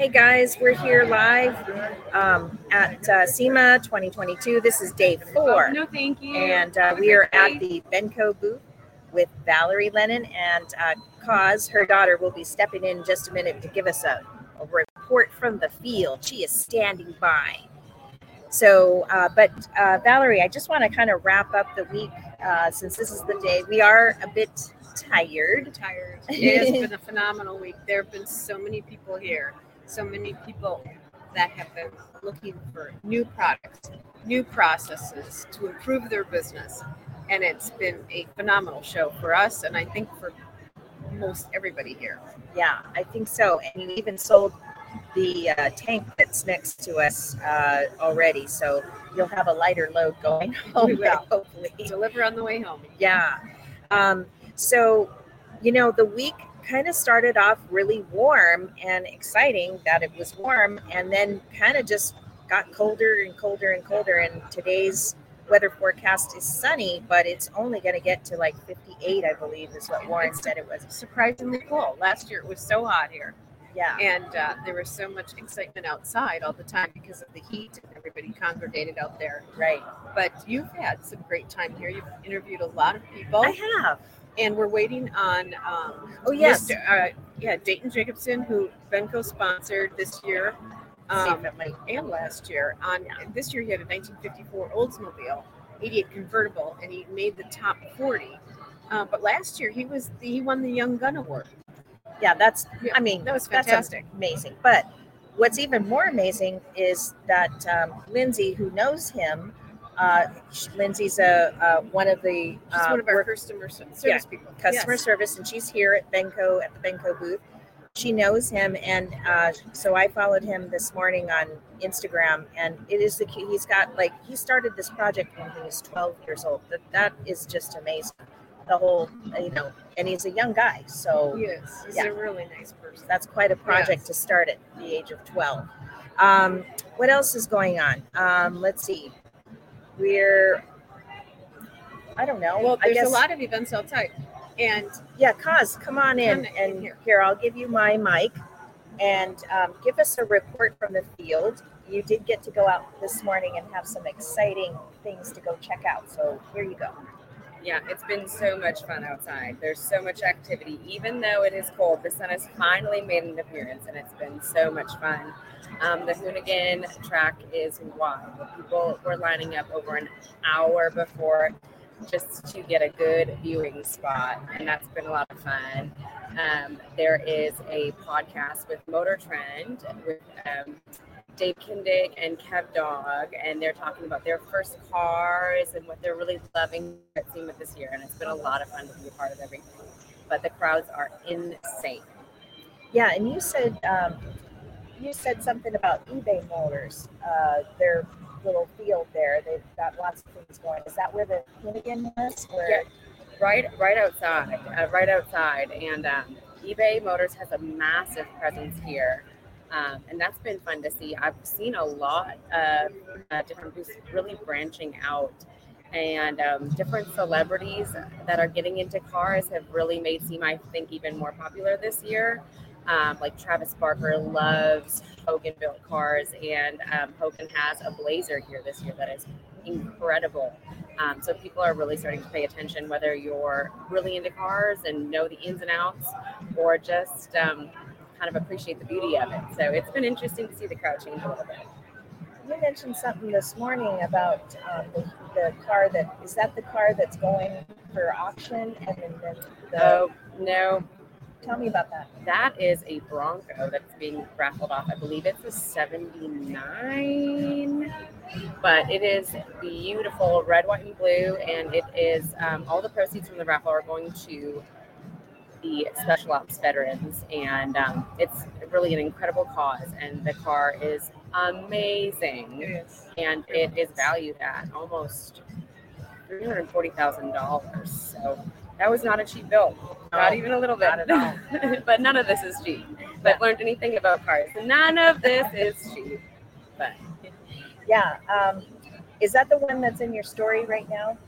Hey guys, we're here live um, at uh, SEMA 2022. This is day four. No, thank you. And uh, we are at the Benco booth with Valerie Lennon and uh, Cause. Her daughter will be stepping in just a minute to give us a, a report from the field. She is standing by. So, uh, but uh, Valerie, I just want to kind of wrap up the week uh, since this is the day. We are a bit tired. tired. It has been a phenomenal week. There have been so many people here, so many people that have been looking for new products, new processes to improve their business. And it's been a phenomenal show for us, and I think for most everybody here. Yeah, I think so. And you even sold the uh, tank that's next to us uh, already, so you'll have a lighter load going home. We will. Hopefully, Deliver on the way home. yeah. Um, so, you know, the week kind of started off really warm and exciting that it was warm, and then kind of just got colder and colder and colder. And today's weather forecast is sunny, but it's only going to get to like 58, I believe, is what Warren said it was. Surprisingly cool. Last year it was so hot here. Yeah. and uh, there was so much excitement outside all the time because of the heat and everybody congregated out there Right. but you've had some great time here you've interviewed a lot of people I have. And we're waiting on um, Oh, yes. Mr. Uh, yeah dayton jacobson who benco sponsored this year um, if it might- and last year on this year he had a 1954 oldsmobile 88 convertible and he made the top 40 uh, but last year he was the, he won the young gun award yeah, that's, I mean, that was that's fantastic amazing. But what's even more amazing is that um, Lindsay, who knows him, uh, Lindsay's a, uh, one of the she's uh, one of our work- customer service Yeah, people customer Yes. service, and she's here at Benco at the Benco booth. She knows him, and uh, so I followed him this morning on Instagram, and it is the he's got like he started this project when he was 12 years old. That that is just amazing. The whole, you know, and he's a young guy, so He is. He's Yeah. a really nice person. that's quite a project to start at the age of 12. Um, what else is going on? Um, let's see. We're, I don't know. Well, I there's guess, a lot of events outside, and Yeah, Cos, come on in. Come in and here. here. I'll give you my mic and um, give us a report from the field. You did get to go out this morning and have some exciting things to go check out. So here you go. Yeah, it's been so much fun outside. There's so much activity. Even though it is cold, the sun has finally made an appearance and it's been so much fun. Um, the Hoonigan track is wild. People were lining up over an hour before just to get a good viewing spot, and that's been a lot of fun. Um, there is a podcast with Motor Trend with um, Dave Kindig and Kev Dog, and they're talking about their first cars and what they're really loving at SEMA this year. And it's been a lot of fun to be a part of everything. But the crowds are insane. Yeah, and you said um, you said something about eBay Motors. Uh, their little field there. They've got lots of things going. Is that where the Hoonigan was? Where, Right, right outside, uh, right outside, and um, eBay Motors has a massive presence here, um, and that's been fun to see. I've seen a lot of uh, different booths really branching out, and um, different celebrities that are getting into cars have really made SEMA, I think, even more popular this year. Um, like Travis Barker loves Hogan built cars, and um, Hogan has a Blazer here this year that is incredible. Um, so people are really starting to pay attention, whether you're really into cars and know the ins and outs, or just um, kind of appreciate the beauty of it. So it's been interesting to see the crowd change a little bit. you mentioned something this morning about um, the, the car that is that the car that's going for auction, and then, the, Oh no, tell me about that. that is a Bronco that's being raffled off. I believe it's a '79, but it is beautiful, red, white, and blue, and it is um, all the proceeds from the raffle are going to the special ops veterans, and um, it's really an incredible cause. And the car is amazing, and it is valued at almost three hundred forty thousand dollars. So that was not a cheap build, not even a little bit. not at but none of this is cheap. If I've learned anything about cars, none of this is cheap. But Yeah, um, is that the one that's in your story right now?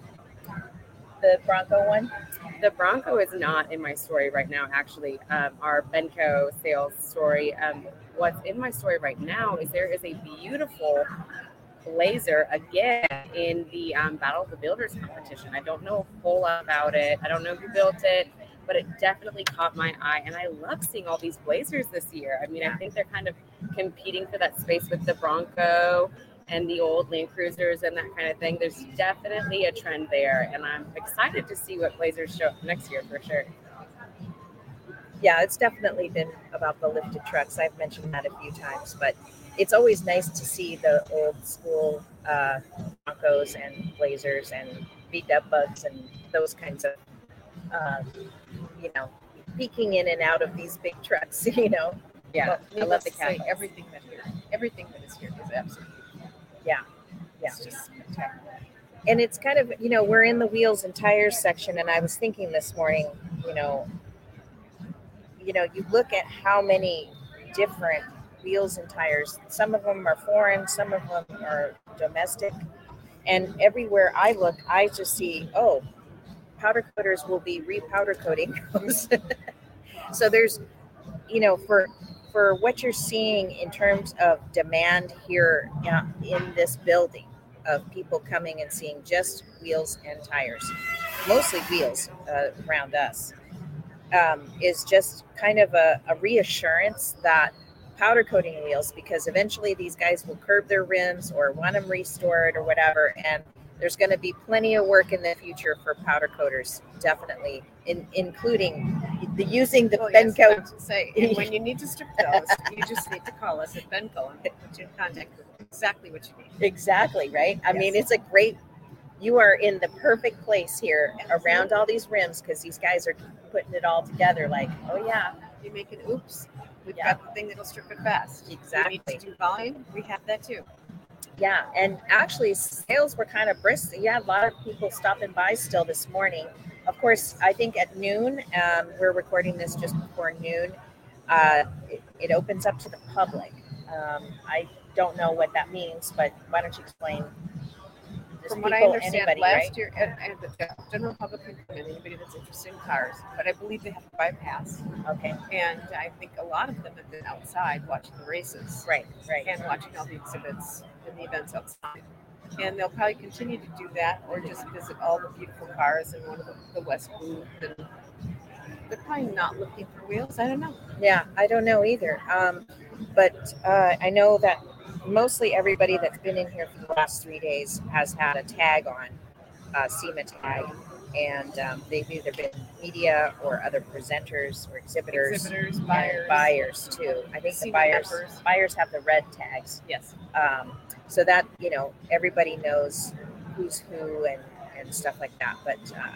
The Bronco one? The Bronco is not in my story right now, actually. Um, our Benco sales story. Um, what's in my story right now is there is a beautiful blazer again in the um, Battle of the Builders competition. I don't know a whole lot about it. I don't know who built it, but it definitely caught my eye. And I love seeing all these blazers this year. I mean, I think they're kind of competing for that space with the Bronco and the old Land Cruisers and that kind of thing. There's definitely a trend there, and I'm excited to see what blazers show up next year for sure. Yeah, it's definitely been about the lifted trucks. I've mentioned that a few times, but it's always nice to see the old school uh, Broncos and Blazers and beat up bugs and those kinds of, uh, you know, peeking in and out of these big trucks. You know, Yeah, But I love the needless to say, cat. Everything that here, everything that is here is absolutely. Yeah, yeah. It's just spectacular. and it's kind of you know we're in the wheels and tires section, and I was thinking this morning, you know, you know, you look at how many different wheels and tires. Some of them are foreign, some of them are domestic, and everywhere I look, I just see oh, powder coaters will be repowder coating so there's, you know, for for what you're seeing in terms of demand here in this building of people coming and seeing just wheels and tires, mostly wheels uh, around us, um, is just kind of a, a reassurance that powder coating wheels, because eventually these guys will curb their rims or want them restored or whatever, and there's going to be plenty of work in the future for powder coaters, definitely, in, including the using the Oh, yes, Benco. to say, when you need to strip those, you just need to call us at Benco and put you in contact with exactly what you need. Exactly right. I mean, it's a great. You are in the perfect place here around all these rims because these guys are putting it all together. Like, oh yeah, You make an oops, we've Yeah. got the thing that'll strip it fast. Exactly. You need to do volume, we have that too. Yeah, and actually, sales were kind of brisk. Yeah, a lot of people stopping by still this morning. Of course, I think at noon, um, we're recording this just before noon. Uh, it, it opens up to the public. Um, I don't know what that means, but why don't you explain? Just From what I people, understand, anybody, last right? year, and, and the general public can come in, anybody that's interested in cars, but I believe they have a bypass. Okay, And I think a lot of them have been outside watching the races right, right. and watching all the exhibits and the events outside. And they'll probably continue to do that or just visit all the beautiful cars in one of the, the West booth. And they're probably not looking for wheels. I don't know. Yeah, I don't know either. Um, but uh, I know that mostly everybody that's been in here for the last three days has had a tag on, uh, SEMA tag, and um, they've either been media or other presenters or exhibitors, Exhibitors, and buyers. buyers too. I think the SEMA buyers members. buyers have the red tags, Yes. um, so that you know everybody knows who's who and and stuff like that. But uh,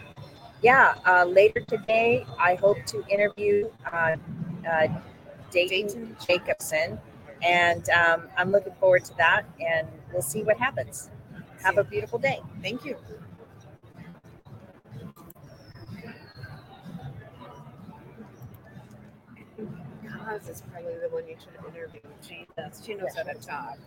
yeah, uh, later today I hope to interview uh, uh, Dayton, Dayton. Jacobson, and um, I'm looking forward to that, and we'll see what happens. Have a beautiful day. Thank you. Kaz is probably the one you should interview. She does. She knows how to talk.